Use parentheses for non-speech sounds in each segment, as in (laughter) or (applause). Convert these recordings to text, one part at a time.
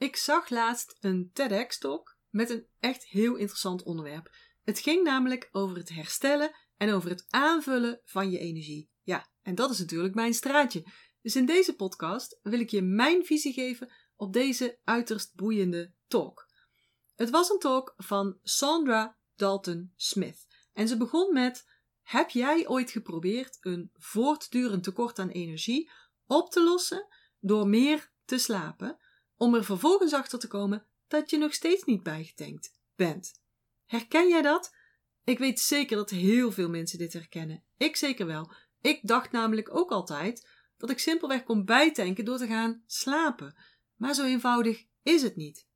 Ik zag laatst een TEDx-talk met een echt heel interessant onderwerp. Het ging namelijk over het herstellen en over het aanvullen van je energie. Ja, en dat is natuurlijk mijn straatje. Dus in deze podcast wil ik je mijn visie geven op deze uiterst boeiende talk. Het was een talk van Sandra Dalton Smith. En ze begon met: Heb jij ooit geprobeerd een voortdurend tekort aan energie op te lossen door meer te slapen, om er vervolgens achter te komen dat je nog steeds niet bijgetankt bent? Herken jij dat? Ik weet zeker dat heel veel mensen dit herkennen. Ik zeker wel. Ik dacht namelijk ook altijd dat ik simpelweg kon bijtanken door te gaan slapen. Maar zo eenvoudig is het niet.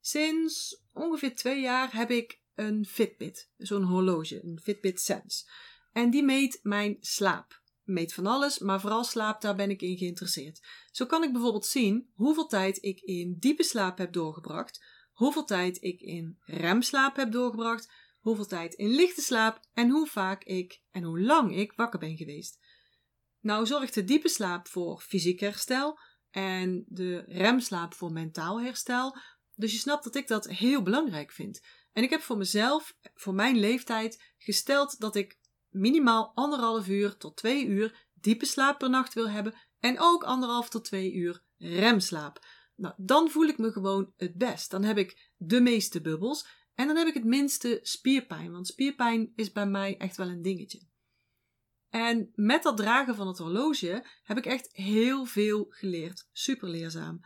Sinds ongeveer twee jaar heb ik een Fitbit, zo'n horloge, een Fitbit Sense. En die meet mijn slaap. Meet van alles, maar vooral slaap, daar ben ik in geïnteresseerd. Zo kan ik bijvoorbeeld zien hoeveel tijd ik in diepe slaap heb doorgebracht, hoeveel tijd ik in remslaap heb doorgebracht, hoeveel tijd in lichte slaap en hoe vaak ik en hoe lang ik wakker ben geweest. Nou zorgt de diepe slaap voor fysiek herstel en de remslaap voor mentaal herstel. Dus je snapt dat ik dat heel belangrijk vind. En ik heb voor mezelf, voor mijn leeftijd, gesteld dat ik minimaal anderhalf uur tot twee uur diepe slaap per nacht wil hebben en ook anderhalf tot twee uur remslaap. Nou, dan voel ik me gewoon het best. Dan heb ik de meeste bubbels en dan heb ik het minste spierpijn, want spierpijn is bij mij echt wel een dingetje. En met dat dragen van het horloge heb ik echt heel veel geleerd. Super leerzaam.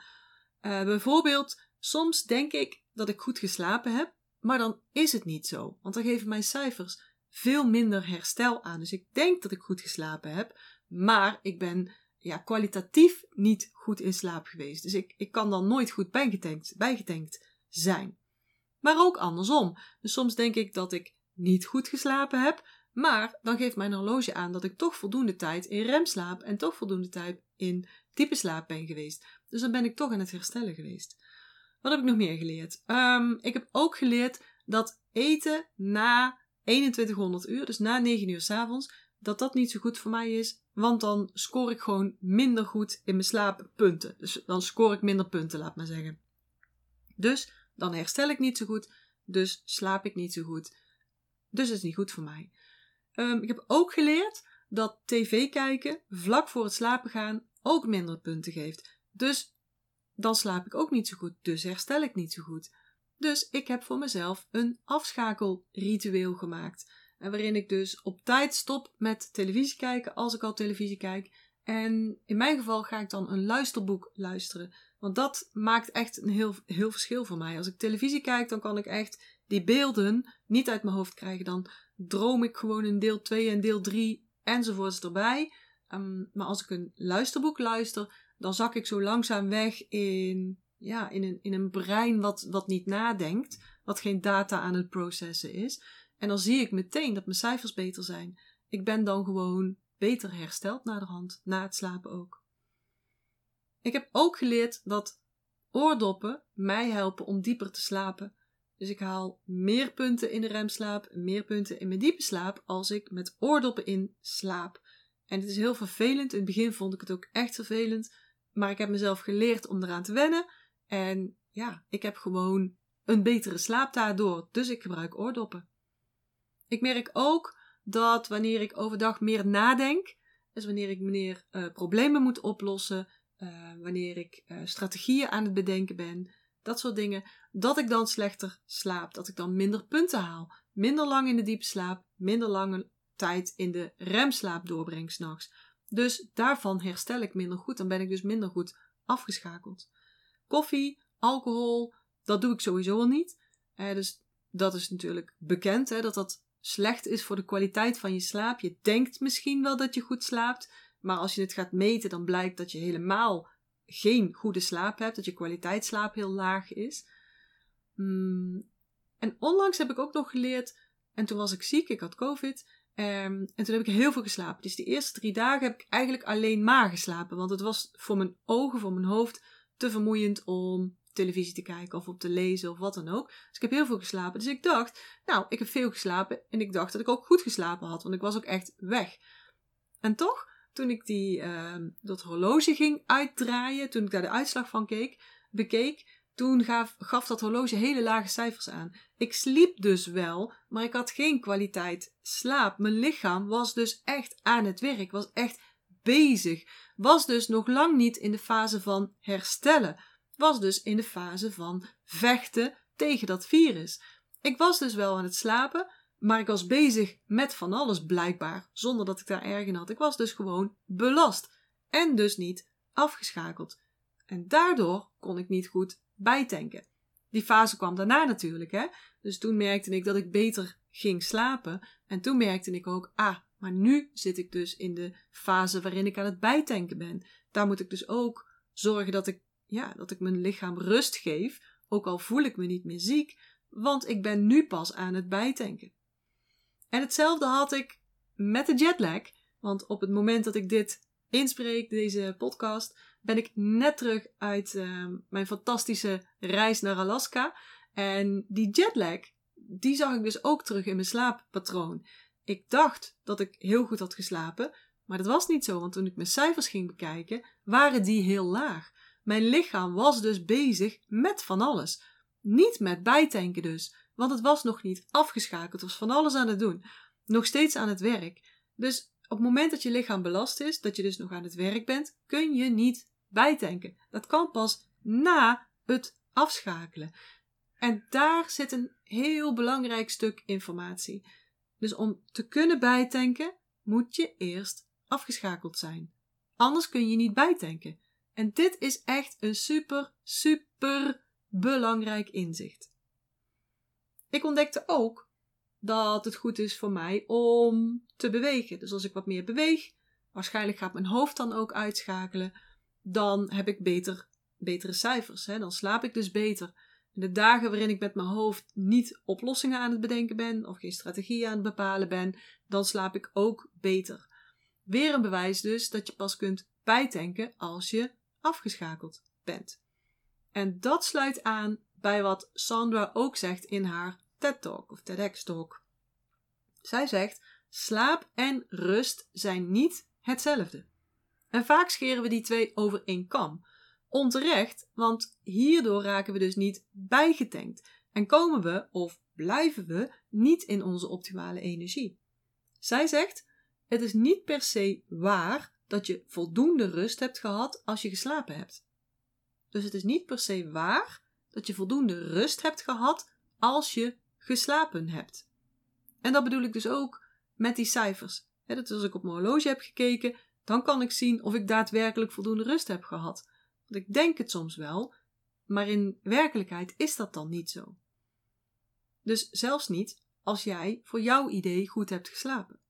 Uh, bijvoorbeeld, soms denk ik dat ik goed geslapen heb, maar dan is het niet zo, want dan geven mijn cijfers veel minder herstel aan. Dus ik denk dat ik goed geslapen heb, maar ik ben ja, kwalitatief niet goed in slaap geweest. Dus ik, ik kan dan nooit goed bijgetankt, bijgetankt zijn. Maar ook andersom. Dus soms denk ik dat ik niet goed geslapen heb, maar dan geeft mijn horloge aan dat ik toch voldoende tijd in remslaap en toch voldoende tijd in diepe slaap ben geweest. Dus dan ben ik toch aan het herstellen geweest. Wat heb ik nog meer geleerd? Um, ik heb ook geleerd dat eten na 2100 uur, dus na 9 uur s avonds, dat dat niet zo goed voor mij is. Want dan scoor ik gewoon minder goed in mijn slaappunten. Dus dan scoor ik minder punten, laat maar zeggen. Dus dan herstel ik niet zo goed. Dus slaap ik niet zo goed. Dus het is niet goed voor mij. Um, ik heb ook geleerd dat tv kijken vlak voor het slapen gaan ook minder punten geeft. Dus dan slaap ik ook niet zo goed. Dus herstel ik niet zo goed. Dus ik heb voor mezelf een afschakelritueel gemaakt. Waarin ik dus op tijd stop met televisie kijken als ik al televisie kijk. En in mijn geval ga ik dan een luisterboek luisteren. Want dat maakt echt een heel, heel verschil voor mij. Als ik televisie kijk, dan kan ik echt die beelden niet uit mijn hoofd krijgen. Dan droom ik gewoon in deel 2 en deel 3 enzovoorts erbij. Ehm, maar als ik een luisterboek luister, dan zak ik zo langzaam weg in, ja, in, een, in een brein wat, wat niet nadenkt, wat geen data aan het processen is. En dan zie ik meteen dat mijn cijfers beter zijn. Ik ben dan gewoon beter hersteld na de hand, na het slapen ook. Ik heb ook geleerd dat oordoppen mij helpen om dieper te slapen. Dus ik haal meer punten in de remslaap, meer punten in mijn diepe slaap als ik met oordoppen in slaap. En het is heel vervelend. In het begin vond ik het ook echt vervelend. Maar ik heb mezelf geleerd om eraan te wennen. En ja, ik heb gewoon een betere slaap daardoor. Dus ik gebruik oordoppen. Ik merk ook dat wanneer ik overdag meer nadenk, dus wanneer ik meneer uh, problemen moet oplossen, uh, wanneer ik uh, strategieën aan het bedenken ben, dat soort dingen, dat ik dan slechter slaap, dat ik dan minder punten haal, minder lang in de diepe slaap, minder lange tijd in de remslaap doorbreng s'nachts. Dus daarvan herstel ik minder goed, dan ben ik dus minder goed afgeschakeld. Koffie, alcohol, dat doe ik sowieso al niet. Eh, dus dat is natuurlijk bekend, hè, dat dat slecht is voor de kwaliteit van je slaap. Je denkt misschien wel dat je goed slaapt, maar als je het gaat meten, dan blijkt dat je helemaal geen goede slaap hebt, dat je kwaliteitsslaap heel laag is. Mm. En onlangs heb ik ook nog geleerd, en toen was ik ziek, ik had COVID, um, en toen heb ik heel veel geslapen. Dus de eerste drie dagen heb ik eigenlijk alleen maar geslapen, want het was voor mijn ogen, voor mijn hoofd, te vermoeiend om televisie te kijken of op te lezen of wat dan ook. Dus ik heb heel veel geslapen. Dus ik dacht, nou, ik heb veel geslapen en ik dacht dat ik ook goed geslapen had, want ik was ook echt weg. En toch, toen ik die, uh, dat horloge ging uitdraaien, toen ik daar de uitslag van keek, bekeek, toen gaf, gaf dat horloge hele lage cijfers aan. Ik sliep dus wel, maar ik had geen kwaliteit slaap. Mijn lichaam was dus echt aan het werk, was echt bezig. Was dus nog lang niet in de fase van herstellen. Was dus in de fase van vechten tegen dat virus. Ik was dus wel aan het slapen, maar ik was bezig met van alles blijkbaar, zonder dat ik daar erg in had. Ik was dus gewoon belast en dus niet afgeschakeld. En daardoor kon ik niet goed bijtanken. Die fase kwam daarna natuurlijk, hè. Dus toen merkte ik dat ik beter ging slapen. En toen merkte ik ook, ah, maar nu zit ik dus in de fase waarin ik aan het bijtanken ben. Daar moet ik dus ook zorgen dat ik, ja, dat ik mijn lichaam rust geef. Ook al voel ik me niet meer ziek, want ik ben nu pas aan het bijtanken. En hetzelfde had ik met de jetlag. Want op het moment dat ik dit inspreek, deze podcast, ben ik net terug uit uh, mijn fantastische reis naar Alaska. En die jetlag, die zag ik dus ook terug in mijn slaappatroon. Ik dacht dat ik heel goed had geslapen, maar dat was niet zo, want toen ik mijn cijfers ging bekijken, waren die heel laag. Mijn lichaam was dus bezig met van alles. Niet met bijtanken dus, want het was nog niet afgeschakeld, het was van alles aan het doen. Nog steeds aan het werk. Dus op het moment dat je lichaam belast is, dat je dus nog aan het werk bent, kun je niet bijtanken. Dat kan pas na het afschakelen. En daar zit een heel belangrijk stuk informatie. Dus om te kunnen bijtanken, moet je eerst afgeschakeld zijn. Anders kun je niet bijtanken. En dit is echt een super, super belangrijk inzicht. Ik ontdekte ook dat het goed is voor mij om te bewegen. Dus als ik wat meer beweeg, waarschijnlijk gaat mijn hoofd dan ook uitschakelen, dan heb ik beter, betere cijfers. Hè? Dan slaap ik dus beter. De dagen waarin ik met mijn hoofd niet oplossingen aan het bedenken ben of geen strategie aan het bepalen ben, dan slaap ik ook beter. Weer een bewijs dus dat je pas kunt bijtanken als je afgeschakeld bent. En dat sluit aan bij wat Sandra ook zegt in haar TED Talk of TEDx Talk. Zij zegt: slaap en rust zijn niet hetzelfde. En vaak scheren we die twee over één kam. Onterecht, want hierdoor raken we dus niet bijgetankt en komen we of blijven we niet in onze optimale energie. Zij zegt: Het is niet per se waar dat je voldoende rust hebt gehad als je geslapen hebt. Dus het is niet per se waar dat je voldoende rust hebt gehad als je geslapen hebt. En dat bedoel ik dus ook met die cijfers. dat als ik op mijn horloge heb gekeken, dan kan ik zien of ik daadwerkelijk voldoende rust heb gehad. Want ik denk het soms wel, maar in werkelijkheid is dat dan niet zo. Dus zelfs niet als jij voor jouw idee goed hebt geslapen.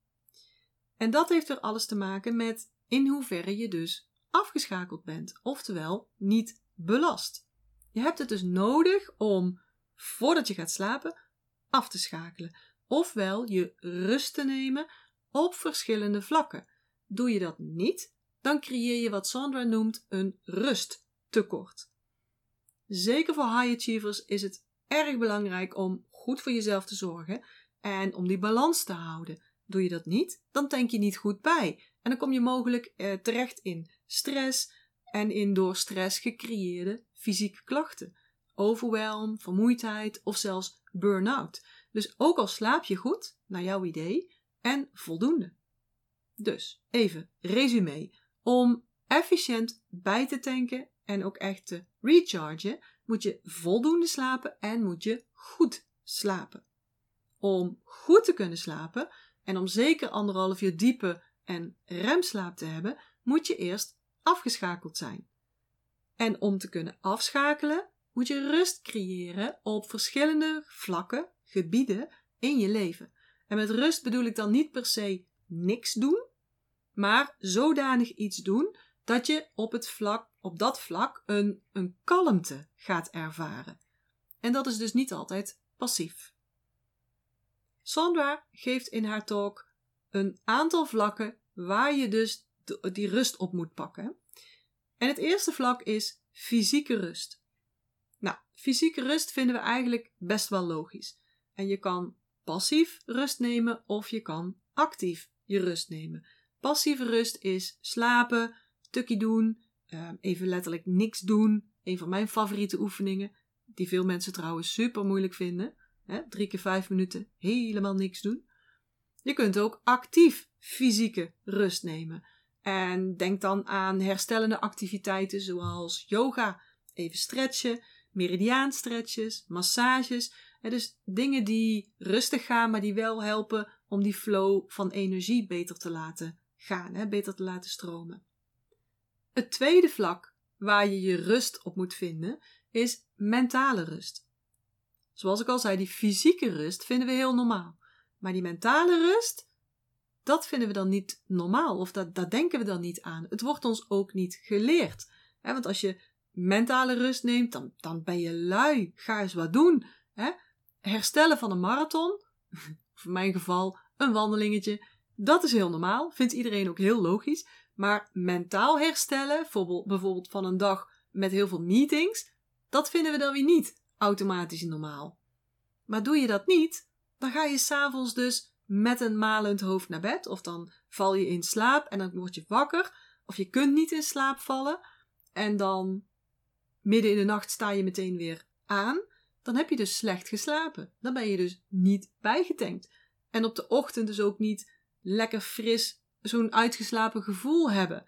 En dat heeft er alles te maken met in hoeverre je dus afgeschakeld bent, oftewel niet belast. Je hebt het dus nodig om, voordat je gaat slapen, af te schakelen, ofwel je rust te nemen op verschillende vlakken. Doe je dat niet, dan creëer je wat Sandra noemt een rusttekort. Zeker voor high achievers is het erg belangrijk om goed voor jezelf te zorgen en om die balans te houden. Doe je dat niet, dan tank je niet goed bij. En dan kom je mogelijk eh, terecht in stress en in door stress gecreëerde fysieke klachten. Overwhelm, vermoeidheid of zelfs burn-out. Dus ook al slaap je goed, naar jouw idee, en voldoende. Dus, even resume. Om efficiënt bij te tanken en ook echt te rechargen, moet je voldoende slapen en moet je goed slapen. Om goed te kunnen slapen en om zeker anderhalf uur diepe en remslaap te hebben, moet je eerst afgeschakeld zijn. En om te kunnen afschakelen, moet je rust creëren op verschillende vlakken, gebieden in je leven. En met rust bedoel ik dan niet per se niks doen, maar zodanig iets doen dat je op, het vlak, op dat vlak een, een kalmte gaat ervaren. En dat is dus niet altijd passief. Sandra geeft in haar talk een aantal vlakken waar je dus die rust op moet pakken. En het eerste vlak is fysieke rust. Nou, fysieke rust vinden we eigenlijk best wel logisch. En je kan passief rust nemen of je kan actief je rust nemen. Passieve rust is slapen, tukkie doen, ehm, even letterlijk niks doen, een van mijn favoriete oefeningen, die veel mensen trouwens super moeilijk vinden. Drie keer vijf minuten helemaal niks doen. Je kunt ook actief fysieke rust nemen. En denk dan aan herstellende activiteiten zoals yoga, even stretchen, meridiaanstretches, massages. Dus dingen die rustig gaan, maar die wel helpen om die flow van energie beter te laten gaan, hè, beter te laten stromen. Het tweede vlak waar je je rust op moet vinden is mentale rust. Zoals ik al zei, die fysieke rust vinden we heel normaal. Maar die mentale rust, dat vinden we dan niet normaal of dat, daar denken we dan niet aan. Het wordt ons ook niet geleerd. Want als je mentale rust neemt, dan, dan ben je lui. Ga eens wat doen. Herstellen van een marathon, (laughs) voor mijn geval een wandelingetje, dat is heel normaal. Vindt iedereen ook heel logisch. Maar mentaal herstellen, bijvoorbeeld van een dag met heel veel meetings, dat vinden we dan weer niet automatisch normaal. Maar doe je dat niet, dan ga je s'avonds dus met een malend hoofd naar bed, of dan val je in slaap en dan word je wakker, of je kunt niet in slaap vallen en dan midden in de nacht sta je meteen weer aan, dan heb je dus slecht geslapen. Dan ben je dus niet bijgetankt. En op de ochtend dus ook niet lekker fris zo'n uitgeslapen gevoel hebben.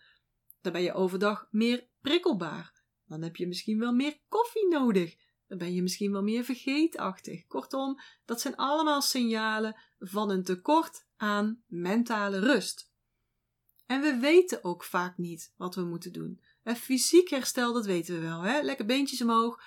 Dan ben je overdag meer prikkelbaar. Dan heb je misschien wel meer koffie nodig. Dan ben je misschien wel meer vergeetachtig. Kortom, dat zijn allemaal signalen van een tekort aan mentale rust. En we weten ook vaak niet wat we moeten doen. En fysiek herstel, dat weten we wel, hè? lekker beentjes omhoog.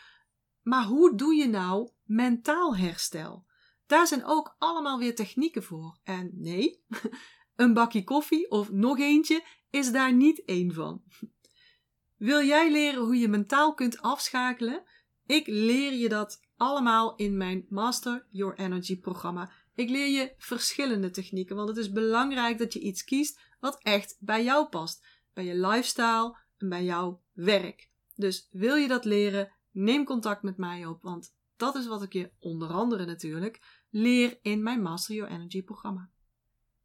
Maar hoe doe je nou mentaal herstel? Daar zijn ook allemaal weer technieken voor. En nee, (laughs) een bakje koffie of nog eentje is daar niet één van. (laughs) Wil jij leren hoe je mentaal kunt afschakelen? Ik leer je dat allemaal in mijn Master Your Energy programma. Ik leer je verschillende technieken, want het is belangrijk dat je iets kiest wat echt bij jou past, bij je lifestyle en bij jouw werk. Dus wil je dat leren, neem contact met mij op, want dat is wat ik je onder andere natuurlijk leer in mijn Master Your Energy programma.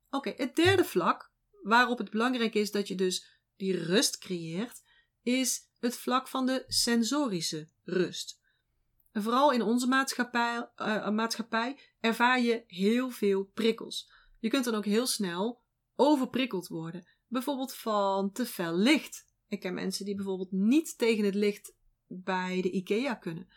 Oké, het derde vlak waarop het belangrijk is dat je dus die rust creëert, is het vlak van de sensorische rust. Vooral in onze maatschappij, uh, maatschappij ervaar je heel veel prikkels. Je kunt dan ook heel snel overprikkeld worden. Bijvoorbeeld van te fel licht. Ik ken mensen die bijvoorbeeld niet tegen het licht bij de IKEA kunnen.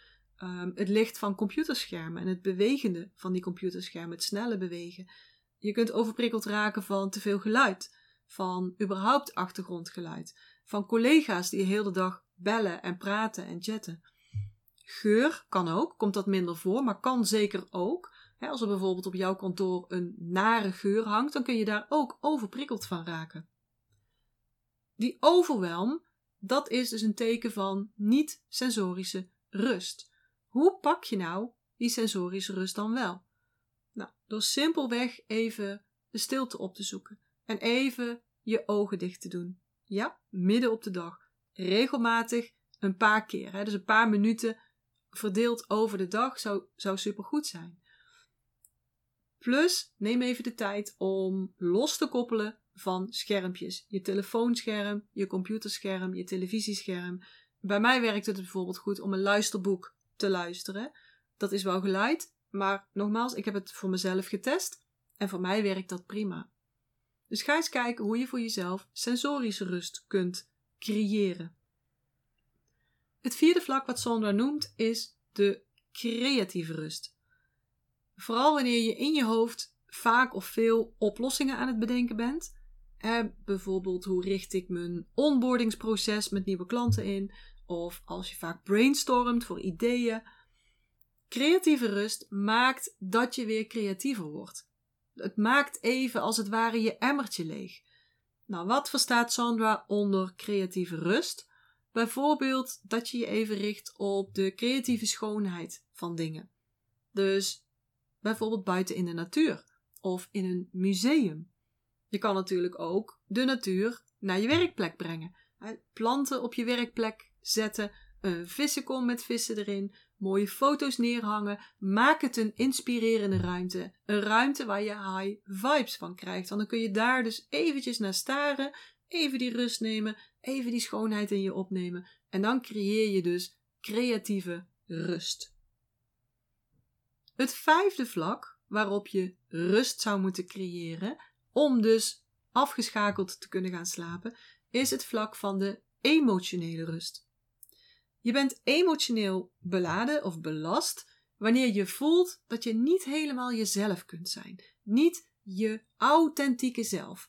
Um, het licht van computerschermen en het bewegende van die computerschermen, het snelle bewegen. Je kunt overprikkeld raken van te veel geluid, van überhaupt achtergrondgeluid, van collega's die de hele dag bellen en praten en chatten. Geur kan ook, komt dat minder voor, maar kan zeker ook. als er bijvoorbeeld op jouw kantoor een nare geur hangt, dan kun je daar ook overprikkeld van raken. Die overwelm, dat is dus een teken van niet-sensorische rust. Hoe pak je nou die sensorische rust dan wel? Nou, door simpelweg even de stilte op te zoeken en even je ogen dicht te doen. Ja, midden op de dag. Regelmatig een paar keer. Hè? Dus een paar minuten verdeeld over de dag zou, zou supergoed zijn. Plus, neem even de tijd om los te koppelen van schermpjes. Je telefoonscherm, je computerscherm, je televisiescherm. Bij mij werkt het bijvoorbeeld goed om een luisterboek te luisteren. Dat is wel geluid, maar nogmaals, ik heb het voor mezelf getest en voor mij werkt dat prima. Dus ga eens kijken hoe je voor jezelf sensorische rust kunt creëren. Het vierde vlak wat Sandra noemt is de creatieve rust. Vooral wanneer je in je hoofd vaak of veel oplossingen aan het bedenken bent. Bijvoorbeeld hoe richt ik mijn onboardingsproces met nieuwe klanten in? Of als je vaak brainstormt voor ideeën. Creatieve rust maakt dat je weer creatiever wordt. Het maakt even als het ware je emmertje leeg. Nou, wat verstaat Sandra onder creatieve rust? Bijvoorbeeld dat je je even richt op de creatieve schoonheid van dingen. Dus bijvoorbeeld buiten in de natuur of in een museum. Je kan natuurlijk ook de natuur naar je werkplek brengen. Planten op je werkplek zetten, een vissenkom met vissen erin, mooie foto's neerhangen. Maak het een inspirerende ruimte. Een ruimte waar je high vibes van krijgt. Want dan kun je daar dus eventjes naar staren, even die rust nemen, even die schoonheid in je opnemen. En dan creëer je dus creatieve rust. Het vijfde vlak waarop je rust zou moeten creëren, om dus afgeschakeld te kunnen gaan slapen, is het vlak van de emotionele rust. Je bent emotioneel beladen of belast wanneer je voelt dat je niet helemaal jezelf kunt zijn, niet je authentieke zelf.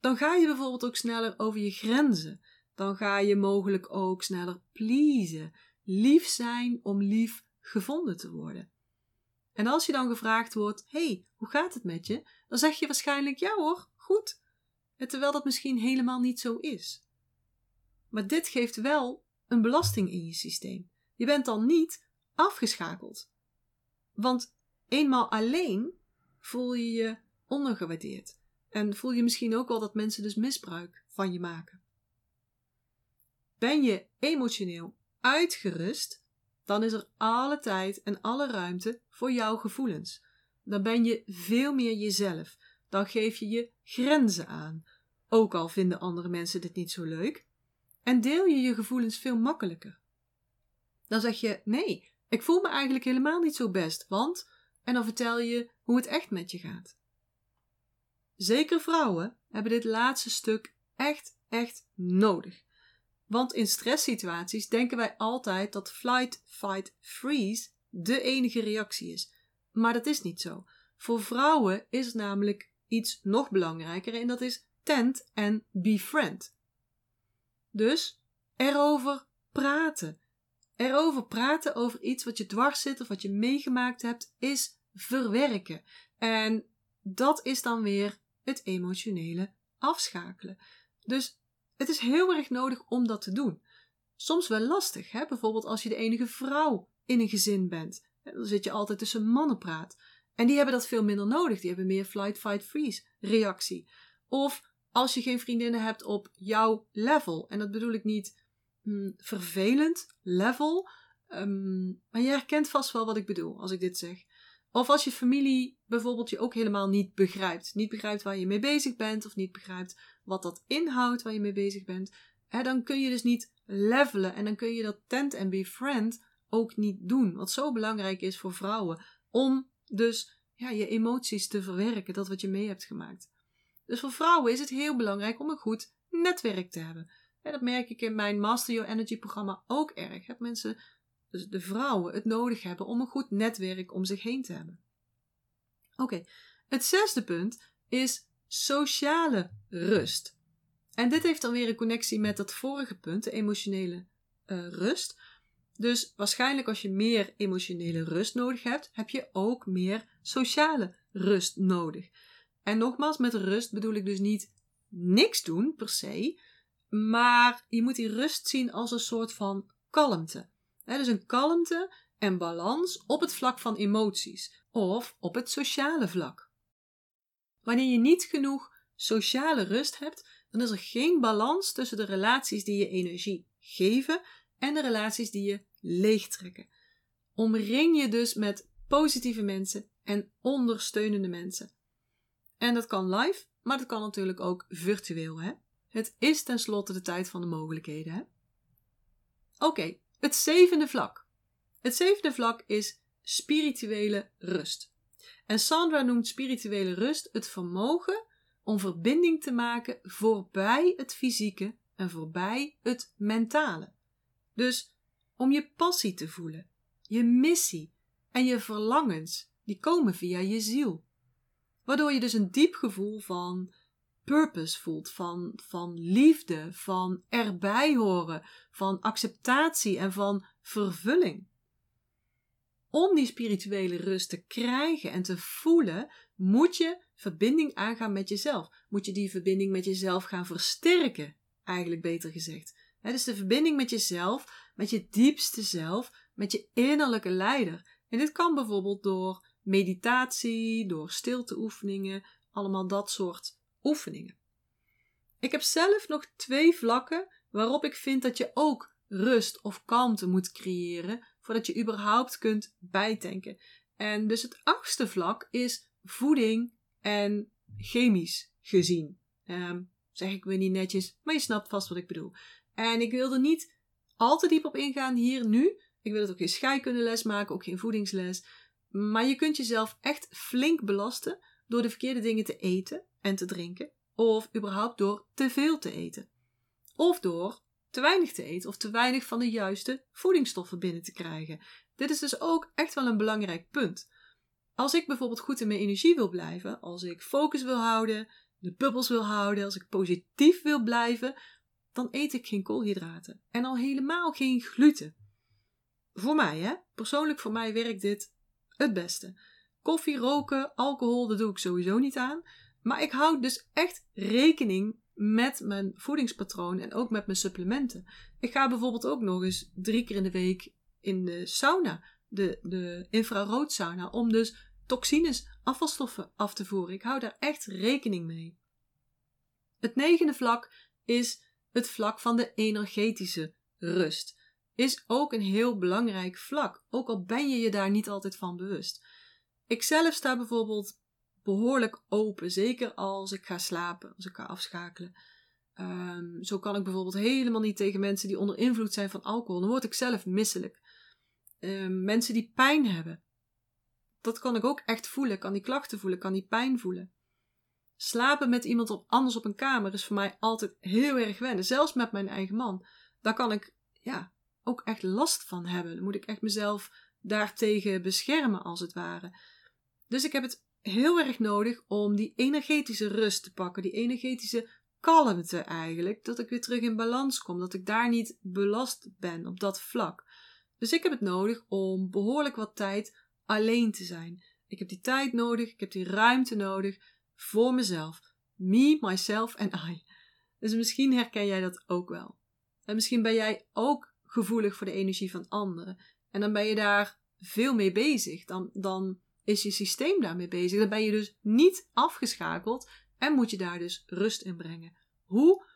Dan ga je bijvoorbeeld ook sneller over je grenzen. Dan ga je mogelijk ook sneller pleasen, lief zijn om lief gevonden te worden. En als je dan gevraagd wordt: hey, hoe gaat het met je? Dan zeg je waarschijnlijk: ja hoor, goed. Terwijl dat misschien helemaal niet zo is. Maar dit geeft wel een belasting in je systeem. Je bent dan niet afgeschakeld. Want eenmaal alleen voel je je ondergewaardeerd. En voel je misschien ook wel dat mensen dus misbruik van je maken. Ben je emotioneel uitgerust, dan is er alle tijd en alle ruimte voor jouw gevoelens. Dan ben je veel meer jezelf. Dan geef je je grenzen aan. Ook al vinden andere mensen dit niet zo leuk. En deel je je gevoelens veel makkelijker. Dan zeg je: Nee, ik voel me eigenlijk helemaal niet zo best, want. En dan vertel je hoe het echt met je gaat. Zeker vrouwen hebben dit laatste stuk echt, echt nodig. Want in stresssituaties denken wij altijd dat flight, fight, freeze de enige reactie is. Maar dat is niet zo. Voor vrouwen is namelijk iets nog belangrijker en dat is tent en befriend. Dus erover praten. Erover praten over iets wat je dwars zit of wat je meegemaakt hebt, is verwerken. En dat is dan weer het emotionele afschakelen. Dus het is heel erg nodig om dat te doen. Soms wel lastig, hè? bijvoorbeeld als je de enige vrouw in een gezin bent. Dan zit je altijd tussen mannenpraat. En die hebben dat veel minder nodig. Die hebben meer flight, fight, freeze reactie. Of als je geen vriendinnen hebt op jouw level. En dat bedoel ik niet mm, vervelend level. Um, maar je herkent vast wel wat ik bedoel als ik dit zeg. Of als je familie bijvoorbeeld je ook helemaal niet begrijpt. Niet begrijpt waar je mee bezig bent. Of niet begrijpt wat dat inhoudt waar je mee bezig bent. Dan kun je dus niet levelen. En dan kun je dat tent en befriend ook niet doen. Wat zo belangrijk is voor vrouwen. Om dus ja, je emoties te verwerken. Dat wat je mee hebt gemaakt. Dus voor vrouwen is het heel belangrijk om een goed netwerk te hebben. En dat merk ik in mijn Master Your Energy programma ook erg. Dat mensen, dus de vrouwen, het nodig hebben om een goed netwerk om zich heen te hebben. Oké, het zesde punt is sociale rust. En dit heeft dan weer een connectie met dat vorige punt, de emotionele uh, rust. Dus waarschijnlijk als je meer emotionele rust nodig hebt, heb je ook meer sociale rust nodig. En nogmaals, met rust bedoel ik dus niet niks doen per se, maar je moet die rust zien als een soort van kalmte. He, dus een kalmte en balans op het vlak van emoties of op het sociale vlak. Wanneer je niet genoeg sociale rust hebt, dan is er geen balans tussen de relaties die je energie geven en de relaties die je leegtrekken. Omring je dus met positieve mensen en ondersteunende mensen. En dat kan live, maar dat kan natuurlijk ook virtueel. Hè? Het is tenslotte de tijd van de mogelijkheden. Oké, het zevende vlak. Het zevende vlak is spirituele rust. En Sandra noemt spirituele rust het vermogen om verbinding te maken voorbij het fysieke en voorbij het mentale. Dus om je passie te voelen, je missie en je verlangens, die komen via je ziel. Waardoor je dus een diep gevoel van purpose voelt, van, van liefde, van erbij horen, van acceptatie en van vervulling. Om die spirituele rust te krijgen en te voelen, moet je verbinding aangaan met jezelf. Moet je die verbinding met jezelf gaan versterken, eigenlijk beter gezegd. Het is de verbinding met jezelf, met je diepste zelf, met je innerlijke leider. En dit kan bijvoorbeeld door meditatie, door stilteoefeningen, allemaal dat soort oefeningen. Ik heb zelf nog twee vlakken waarop ik vind dat je ook rust of kalmte moet creëren voordat je überhaupt kunt bijtanken. En dus het achtste vlak is voeding en chemisch gezien. Um, zeg ik weer niet netjes, maar je snapt vast wat ik bedoel. En ik wilde niet al te diep op ingaan hier nu. Ik wil het ook geen scheikundeles maken, ook geen voedingsles. Maar je kunt jezelf echt flink belasten door de verkeerde dingen te eten en te drinken. Of überhaupt door te veel te eten. Of door te weinig te eten of te weinig van de juiste voedingsstoffen binnen te krijgen. Dit is dus ook echt wel een belangrijk punt. Als ik bijvoorbeeld goed in mijn energie wil blijven, als ik focus wil houden, de bubbels wil houden, als ik positief wil blijven, dan eet ik geen koolhydraten. En al helemaal geen gluten. Voor mij, hè? Persoonlijk voor mij werkt dit het beste. Koffie, roken, alcohol, dat doe ik sowieso niet aan. Maar ik hou dus echt rekening met mijn voedingspatroon en ook met mijn supplementen. Ik ga bijvoorbeeld ook nog eens drie keer in de week in de sauna, de, de infraroodsauna, om dus toxines, afvalstoffen af te voeren. Ik hou daar echt rekening mee. Het negende vlak is het vlak van de energetische rust. Is ook een heel belangrijk vlak, ook al ben je je daar niet altijd van bewust. Ik zelf sta bijvoorbeeld behoorlijk open, zeker als ik ga slapen, als ik ga afschakelen. Um, zo kan ik bijvoorbeeld helemaal niet tegen mensen die onder invloed zijn van alcohol. Dan word ik zelf misselijk. Um, mensen die pijn hebben. Dat kan ik ook echt voelen. Ik kan die klachten voelen, kan die pijn voelen. Slapen met iemand anders op een kamer is voor mij altijd heel erg wennen. Zelfs met mijn eigen man. Daar kan ik ja, ook echt last van hebben. Dan moet ik echt mezelf daartegen beschermen, als het ware. Dus ik heb het heel erg nodig om die energetische rust te pakken, die energetische kalmte eigenlijk, dat ik weer terug in balans kom, dat ik daar niet belast ben op dat vlak. Dus ik heb het nodig om behoorlijk wat tijd alleen te zijn. Ik heb die tijd nodig, ik heb die ruimte nodig voor mezelf. Me, myself en I. Dus misschien herken jij dat ook wel. En misschien ben jij ook gevoelig voor de energie van anderen. En dan ben je daar veel mee bezig. Dan, dan is je systeem daarmee bezig. Dan ben je dus niet afgeschakeld en moet je daar dus rust in brengen. Hoe?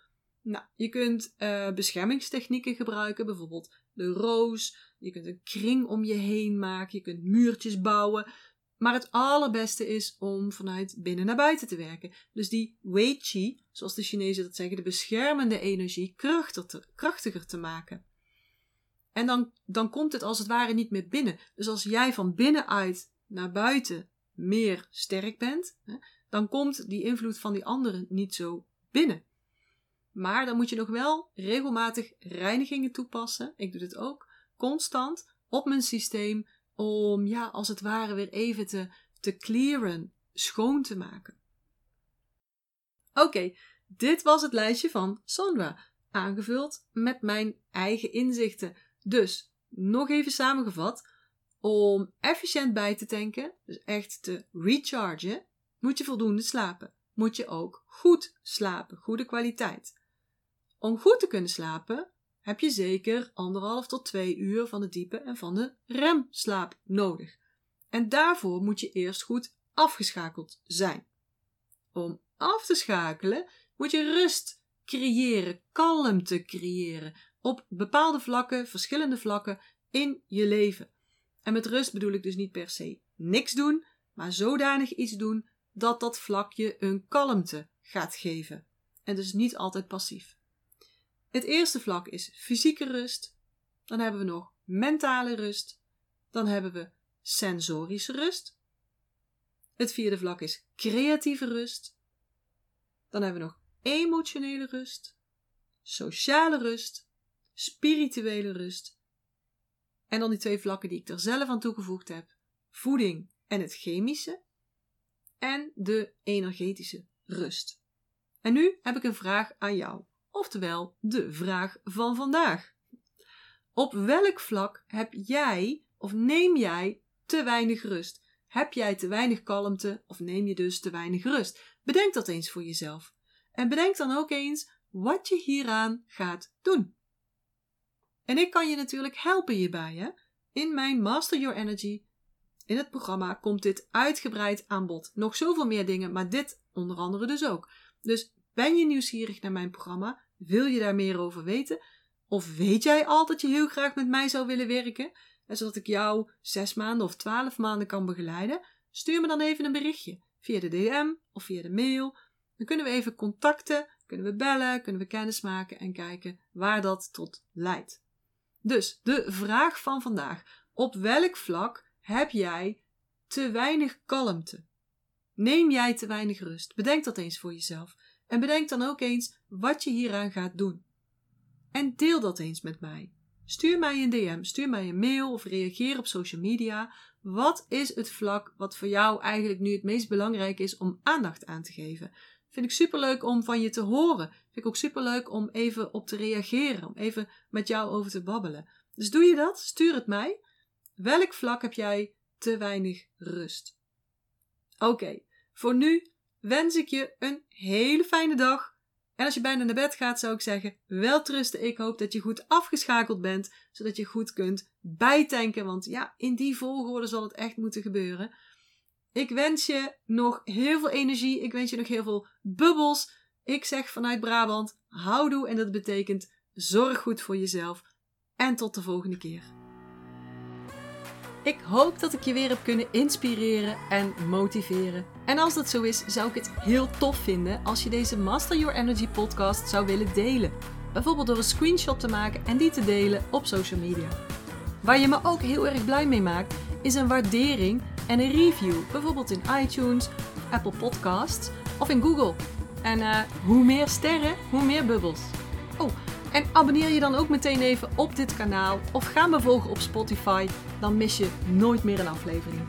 Nou, je kunt uh, beschermingstechnieken gebruiken, bijvoorbeeld de roos. Je kunt een kring om je heen maken. Je kunt muurtjes bouwen. Maar het allerbeste is om vanuit binnen naar buiten te werken. Dus die Wei Qi, zoals de Chinezen dat zeggen, de beschermende energie, krachtiger te, krachtiger te maken. En dan, dan komt het als het ware niet meer binnen. Dus als jij van binnenuit naar buiten meer sterk bent, dan komt die invloed van die anderen niet zo binnen. Maar dan moet je nog wel regelmatig reinigingen toepassen. Ik doe dit ook constant op mijn systeem om, ja, als het ware weer even te, te clearen, schoon te maken. Oké, dit was het lijstje van Sandra, aangevuld met mijn eigen inzichten. Dus, nog even samengevat, om efficiënt bij te tanken, dus echt te rechargen, moet je voldoende slapen. Moet je ook goed slapen, goede kwaliteit. Om goed te kunnen slapen heb je zeker anderhalf tot twee uur van de diepe en van de remslaap nodig. En daarvoor moet je eerst goed afgeschakeld zijn. Om af te schakelen moet je rust creëren, kalmte creëren op bepaalde vlakken, verschillende vlakken in je leven. En met rust bedoel ik dus niet per se niks doen, maar zodanig iets doen dat dat vlakje een kalmte gaat geven. En dus niet altijd passief. Het eerste vlak is fysieke rust. Dan hebben we nog mentale rust. Dan hebben we sensorische rust. Het vierde vlak is creatieve rust. Dan hebben we nog emotionele rust, sociale rust, spirituele rust en dan die twee vlakken die ik er zelf aan toegevoegd heb: voeding en het chemische. En de energetische rust. En nu heb ik een vraag aan jou, oftewel de vraag van vandaag. Op welk vlak heb jij of neem jij te weinig rust? Heb jij te weinig kalmte of neem je dus te weinig rust? Bedenk dat eens voor jezelf. En bedenk dan ook eens wat je hieraan gaat doen. En ik kan je natuurlijk helpen hierbij. Hè? In mijn Master Your Energy, in het programma, komt dit uitgebreid aan bod. Nog zoveel meer dingen, maar dit onder andere dus ook. Dus ben je nieuwsgierig naar mijn programma? Wil je daar meer over weten? Of weet jij al dat je heel graag met mij zou willen werken? En zodat ik jou zes maanden of twaalf maanden kan begeleiden? Stuur me dan even een berichtje via de DM of via de mail. Dan kunnen we even contacten, kunnen we bellen, kunnen we kennis maken en kijken waar dat tot leidt. Dus de vraag van vandaag: op welk vlak heb jij te weinig kalmte? Neem jij te weinig rust? Bedenk dat eens voor jezelf. En bedenk dan ook eens wat je hieraan gaat doen. En deel dat eens met mij. Stuur mij een DM, stuur mij een mail of reageer op social media. Wat is het vlak wat voor jou eigenlijk nu het meest belangrijk is om aandacht aan te geven? Vind ik superleuk om van je te horen. Vind ik ook superleuk om even op te reageren, om even met jou over te babbelen. Dus doe je dat? Stuur het mij. Welk vlak heb jij te weinig rust? Oké, voor nu wens ik je een hele fijne dag. En als je bijna naar bed gaat, zou ik zeggen: wel trusten. Ik hoop dat je goed afgeschakeld bent, zodat je goed kunt bijtanken. Want ja, in die volgorde zal het echt moeten gebeuren. Ik wens je nog heel veel energie. Ik wens je nog heel veel bubbels. Ik zeg vanuit Brabant: houdoe. En dat betekent zorg goed voor jezelf. En tot de volgende keer. Ik hoop dat ik je weer heb kunnen inspireren en motiveren. En als dat zo is, zou ik het heel tof vinden als je deze Master Your Energy podcast zou willen delen. Bijvoorbeeld door een screenshot te maken en die te delen op social media. Waar je me ook heel erg blij mee maakt, is een waardering en een review. Bijvoorbeeld in iTunes, Apple Podcasts of in Google. En uh, hoe meer sterren, hoe meer bubbels. Oh, en abonneer je dan ook meteen even op dit kanaal of ga me volgen op Spotify, dan mis je nooit meer een aflevering.